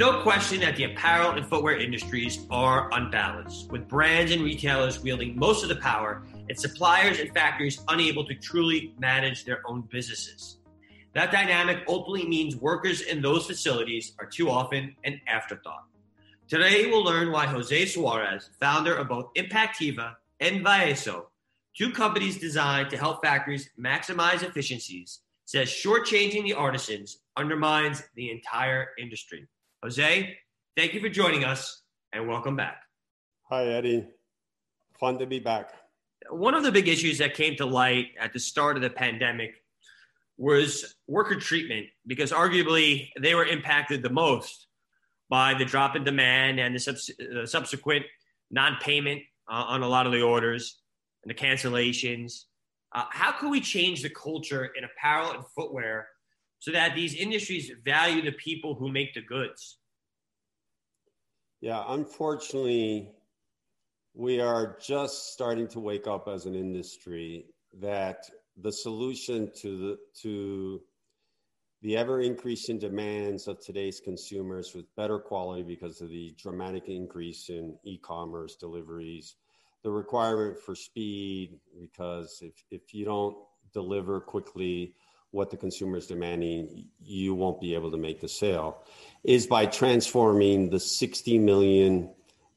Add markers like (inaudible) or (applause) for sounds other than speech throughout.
No question that the apparel and footwear industries are unbalanced, with brands and retailers wielding most of the power and suppliers and factories unable to truly manage their own businesses. That dynamic ultimately means workers in those facilities are too often an afterthought. Today, we'll learn why Jose Suarez, founder of both Impactiva and Vaeso, two companies designed to help factories maximize efficiencies, says shortchanging the artisans undermines the entire industry. Jose, thank you for joining us and welcome back. Hi, Eddie. Fun to be back. One of the big issues that came to light at the start of the pandemic was worker treatment because arguably they were impacted the most by the drop in demand and the subs- uh, subsequent non payment uh, on a lot of the orders and the cancellations. Uh, how can we change the culture in apparel and footwear so that these industries value the people who make the goods? Yeah, unfortunately, we are just starting to wake up as an industry that the solution to the to the ever increasing demands of today's consumers with better quality because of the dramatic increase in e-commerce deliveries the requirement for speed because if, if you don't deliver quickly what the consumer is demanding, you won't be able to make the sale, is by transforming the 60 million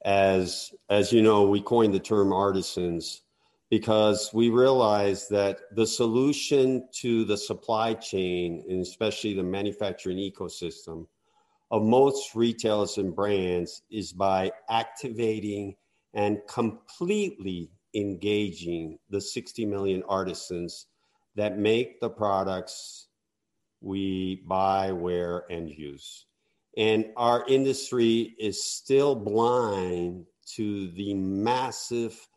as as you know, we coined the term artisans because we realize that the solution to the supply chain and especially the manufacturing ecosystem of most retailers and brands is by activating and completely engaging the 60 million artisans that make the products we buy, wear, and use. And our industry is still blind to the massive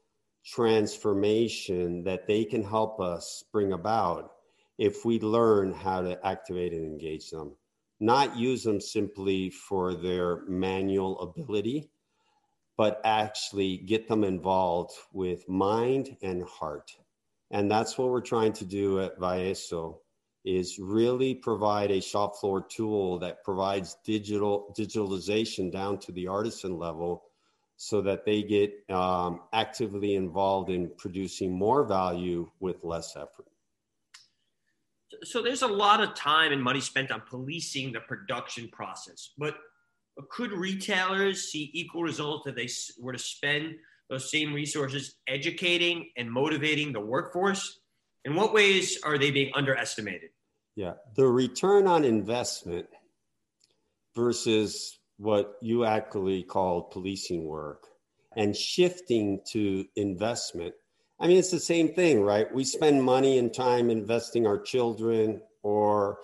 transformation that they can help us bring about if we learn how to activate and engage them. Not use them simply for their manual ability, but actually get them involved with mind and heart and that's what we're trying to do at Vaeso is really provide a shop floor tool that provides digital digitalization down to the artisan level so that they get um, actively involved in producing more value with less effort. So there's a lot of time and money spent on policing the production process, but could retailers see equal results if they were to spend those same resources educating and motivating the workforce? In what ways are they being underestimated? Yeah, the return on investment versus what you actually called policing work and shifting to investment. I mean, it's the same thing, right? We spend money and time investing our children or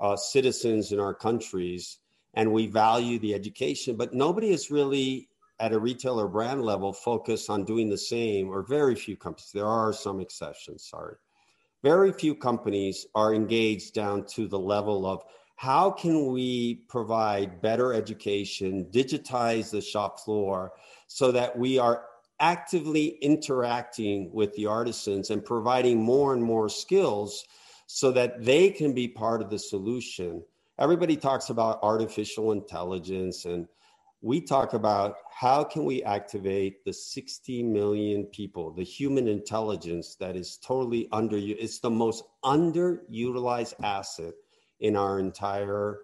uh, citizens in our countries, and we value the education, but nobody is really at a retailer brand level focus on doing the same, or very few companies. There are some exceptions, sorry. Very few companies are engaged down to the level of how can we provide better education, digitize the shop floor so that we are actively interacting with the artisans and providing more and more skills so that they can be part of the solution. Everybody talks about artificial intelligence and we talk about how can we activate the 60 million people the human intelligence that is totally under you it's the most underutilized asset in our entire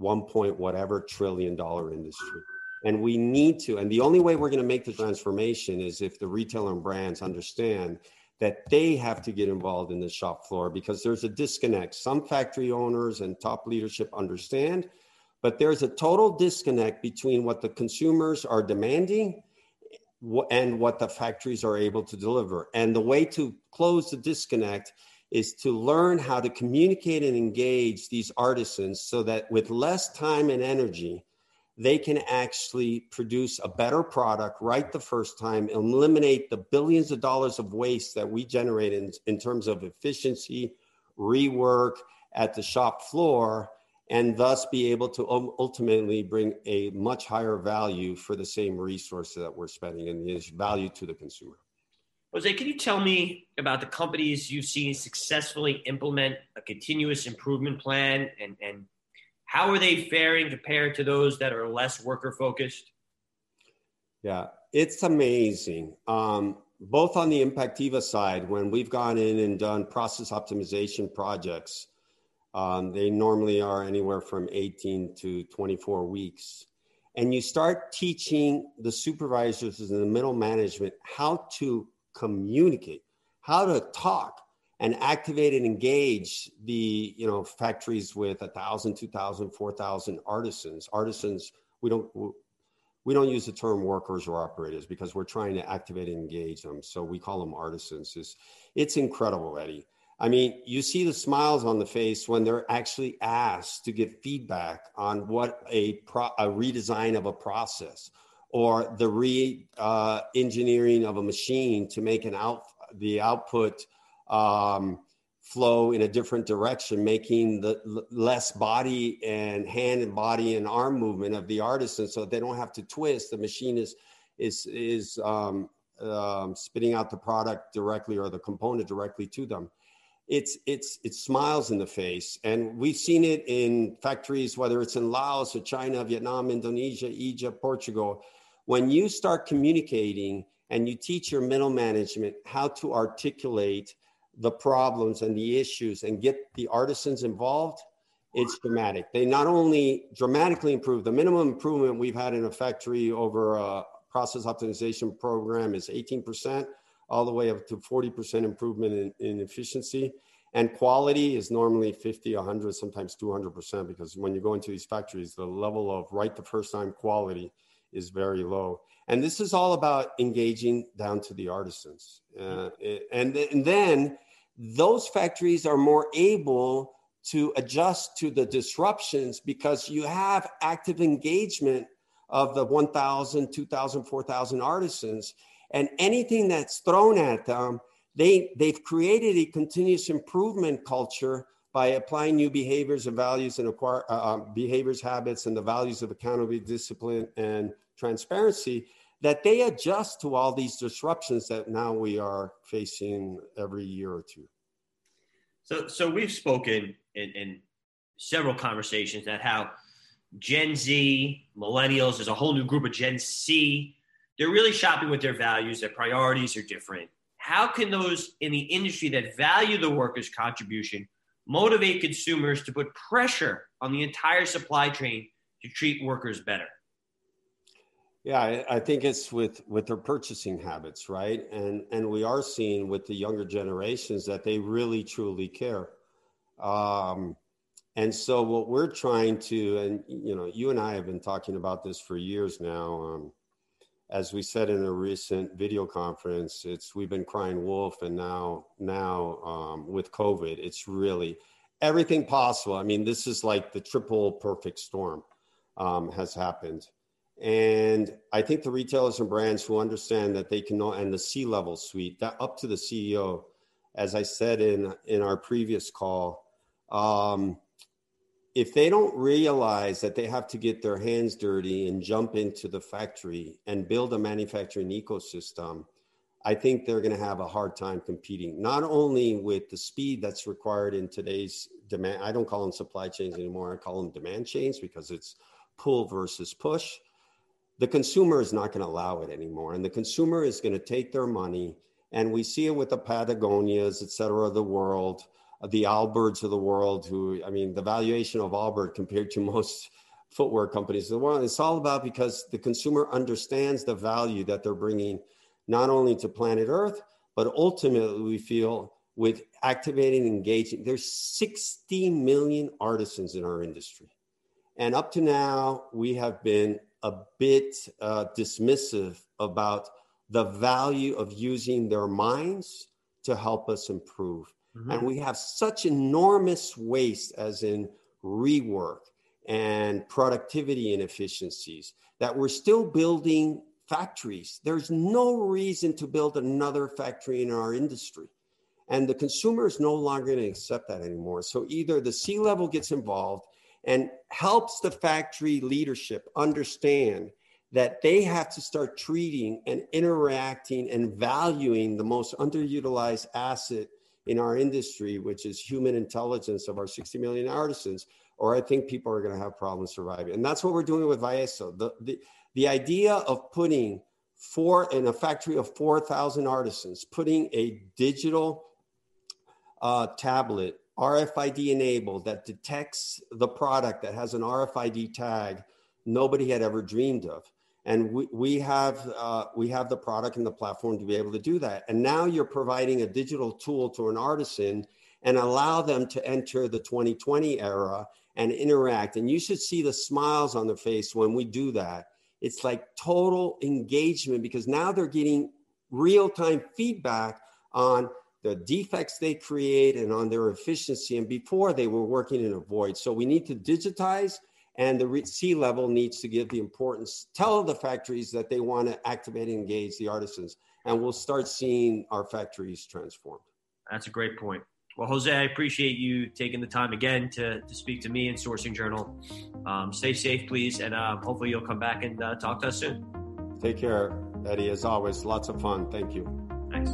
1 point whatever trillion dollar industry. And we need to and the only way we're going to make the transformation is if the retailer and brands understand that they have to get involved in the shop floor because there's a disconnect. Some factory owners and top leadership understand but there's a total disconnect between what the consumers are demanding and what the factories are able to deliver. And the way to close the disconnect is to learn how to communicate and engage these artisans so that with less time and energy, they can actually produce a better product right the first time, eliminate the billions of dollars of waste that we generate in, in terms of efficiency, rework at the shop floor, and thus be able to ultimately bring a much higher value for the same resource that we're spending and is value to the consumer. Jose, can you tell me about the companies you've seen successfully implement a continuous improvement plan and, and how are they faring compared to those that are less worker focused? Yeah, it's amazing. Um, both on the Impactiva side, when we've gone in and done process optimization projects, um, they normally are anywhere from 18 to 24 weeks. And you start teaching the supervisors and the middle management how to communicate, how to talk and activate and engage the you know factories with a thousand, two thousand, four thousand artisans. Artisans, we don't we don't use the term workers or operators because we're trying to activate and engage them. So we call them artisans. It's, it's incredible, Eddie. I mean, you see the smiles on the face when they're actually asked to give feedback on what a, pro- a redesign of a process or the re uh, engineering of a machine to make an out the output um, flow in a different direction, making the l- less body and hand and body and arm movement of the artisan, so they don't have to twist. The machine is is is um, um, spitting out the product directly or the component directly to them. It's it's it smiles in the face, and we've seen it in factories, whether it's in Laos or China, Vietnam, Indonesia, Egypt, Portugal. When you start communicating and you teach your middle management how to articulate the problems and the issues and get the artisans involved, it's dramatic. They not only dramatically improve the minimum improvement we've had in a factory over a process optimization program is 18%, all the way up to 40% improvement in, in efficiency. And quality is normally 50, 100, sometimes 200%, because when you go into these factories, the level of right the first time quality is very low. And this is all about engaging down to the artisans. Uh, and, and then those factories are more able to adjust to the disruptions because you have active engagement of the 1,000, 2,000, 4,000 artisans. And anything that's thrown at them, they, they've created a continuous improvement culture by applying new behaviors and values and acquire uh, um, behaviors, habits, and the values of accountability, discipline, and transparency, that they adjust to all these disruptions that now we are facing every year or two. So, so we've spoken in, in several conversations that how Gen Z, millennials, there's a whole new group of Gen C. They're really shopping with their values. Their priorities are different. How can those in the industry that value the worker's contribution motivate consumers to put pressure on the entire supply chain to treat workers better? Yeah, I, think it's with with their purchasing habits, right? And and we are seeing with the younger generations that they really truly care. Um, and so what we're trying to, and you know, you and I have been talking about this for years now. Um, as we said in a recent video conference, it's we've been crying wolf, and now now um, with COVID, it's really everything possible. I mean, this is like the triple perfect storm um, has happened, and I think the retailers and brands who understand that they can and the C level suite, that up to the CEO, as I said in in our previous call. Um, if they don't realize that they have to get their hands dirty and jump into the factory and build a manufacturing ecosystem, I think they're going to have a hard time competing, not only with the speed that's required in today's demand. I don't call them supply chains anymore. I call them demand chains because it's pull versus push. The consumer is not going to allow it anymore. And the consumer is going to take their money. And we see it with the Patagonias, et cetera, of the world the Allbirds of the world, who, I mean, the valuation of Allbird compared to (laughs) most footwear companies in the world, it's all about because the consumer understands the value that they're bringing not only to planet Earth, but ultimately we feel with activating and engaging. There's 60 million artisans in our industry. And up to now, we have been a bit uh, dismissive about the value of using their minds to help us improve. Mm-hmm. And we have such enormous waste, as in rework and productivity inefficiencies, that we're still building factories. There's no reason to build another factory in our industry. And the consumer is no longer going to accept that anymore. So either the C level gets involved and helps the factory leadership understand that they have to start treating and interacting and valuing the most underutilized asset in our industry, which is human intelligence of our 60 million artisans, or I think people are going to have problems surviving. And that's what we're doing with Vaeso. The, the, the idea of putting four in a factory of 4,000 artisans, putting a digital uh, tablet, RFID enabled, that detects the product that has an RFID tag nobody had ever dreamed of and we, we have uh, we have the product and the platform to be able to do that. And now you're providing a digital tool to an artisan and allow them to enter the 2020 era and interact. And you should see the smiles on their face when we do that. It's like total engagement because now they're getting real-time feedback on the defects they create and on their efficiency. And before they were working in a void. So we need to digitize and the C level needs to give the importance, tell the factories that they want to activate and engage the artisans, and we'll start seeing our factories transformed. That's a great point. Well, Jose, I appreciate you taking the time again to, to speak to me and Sourcing Journal. Um, stay safe, please, and uh, hopefully you'll come back and uh, talk to us soon. Take care, Eddie. As always, lots of fun. Thank you. Thanks.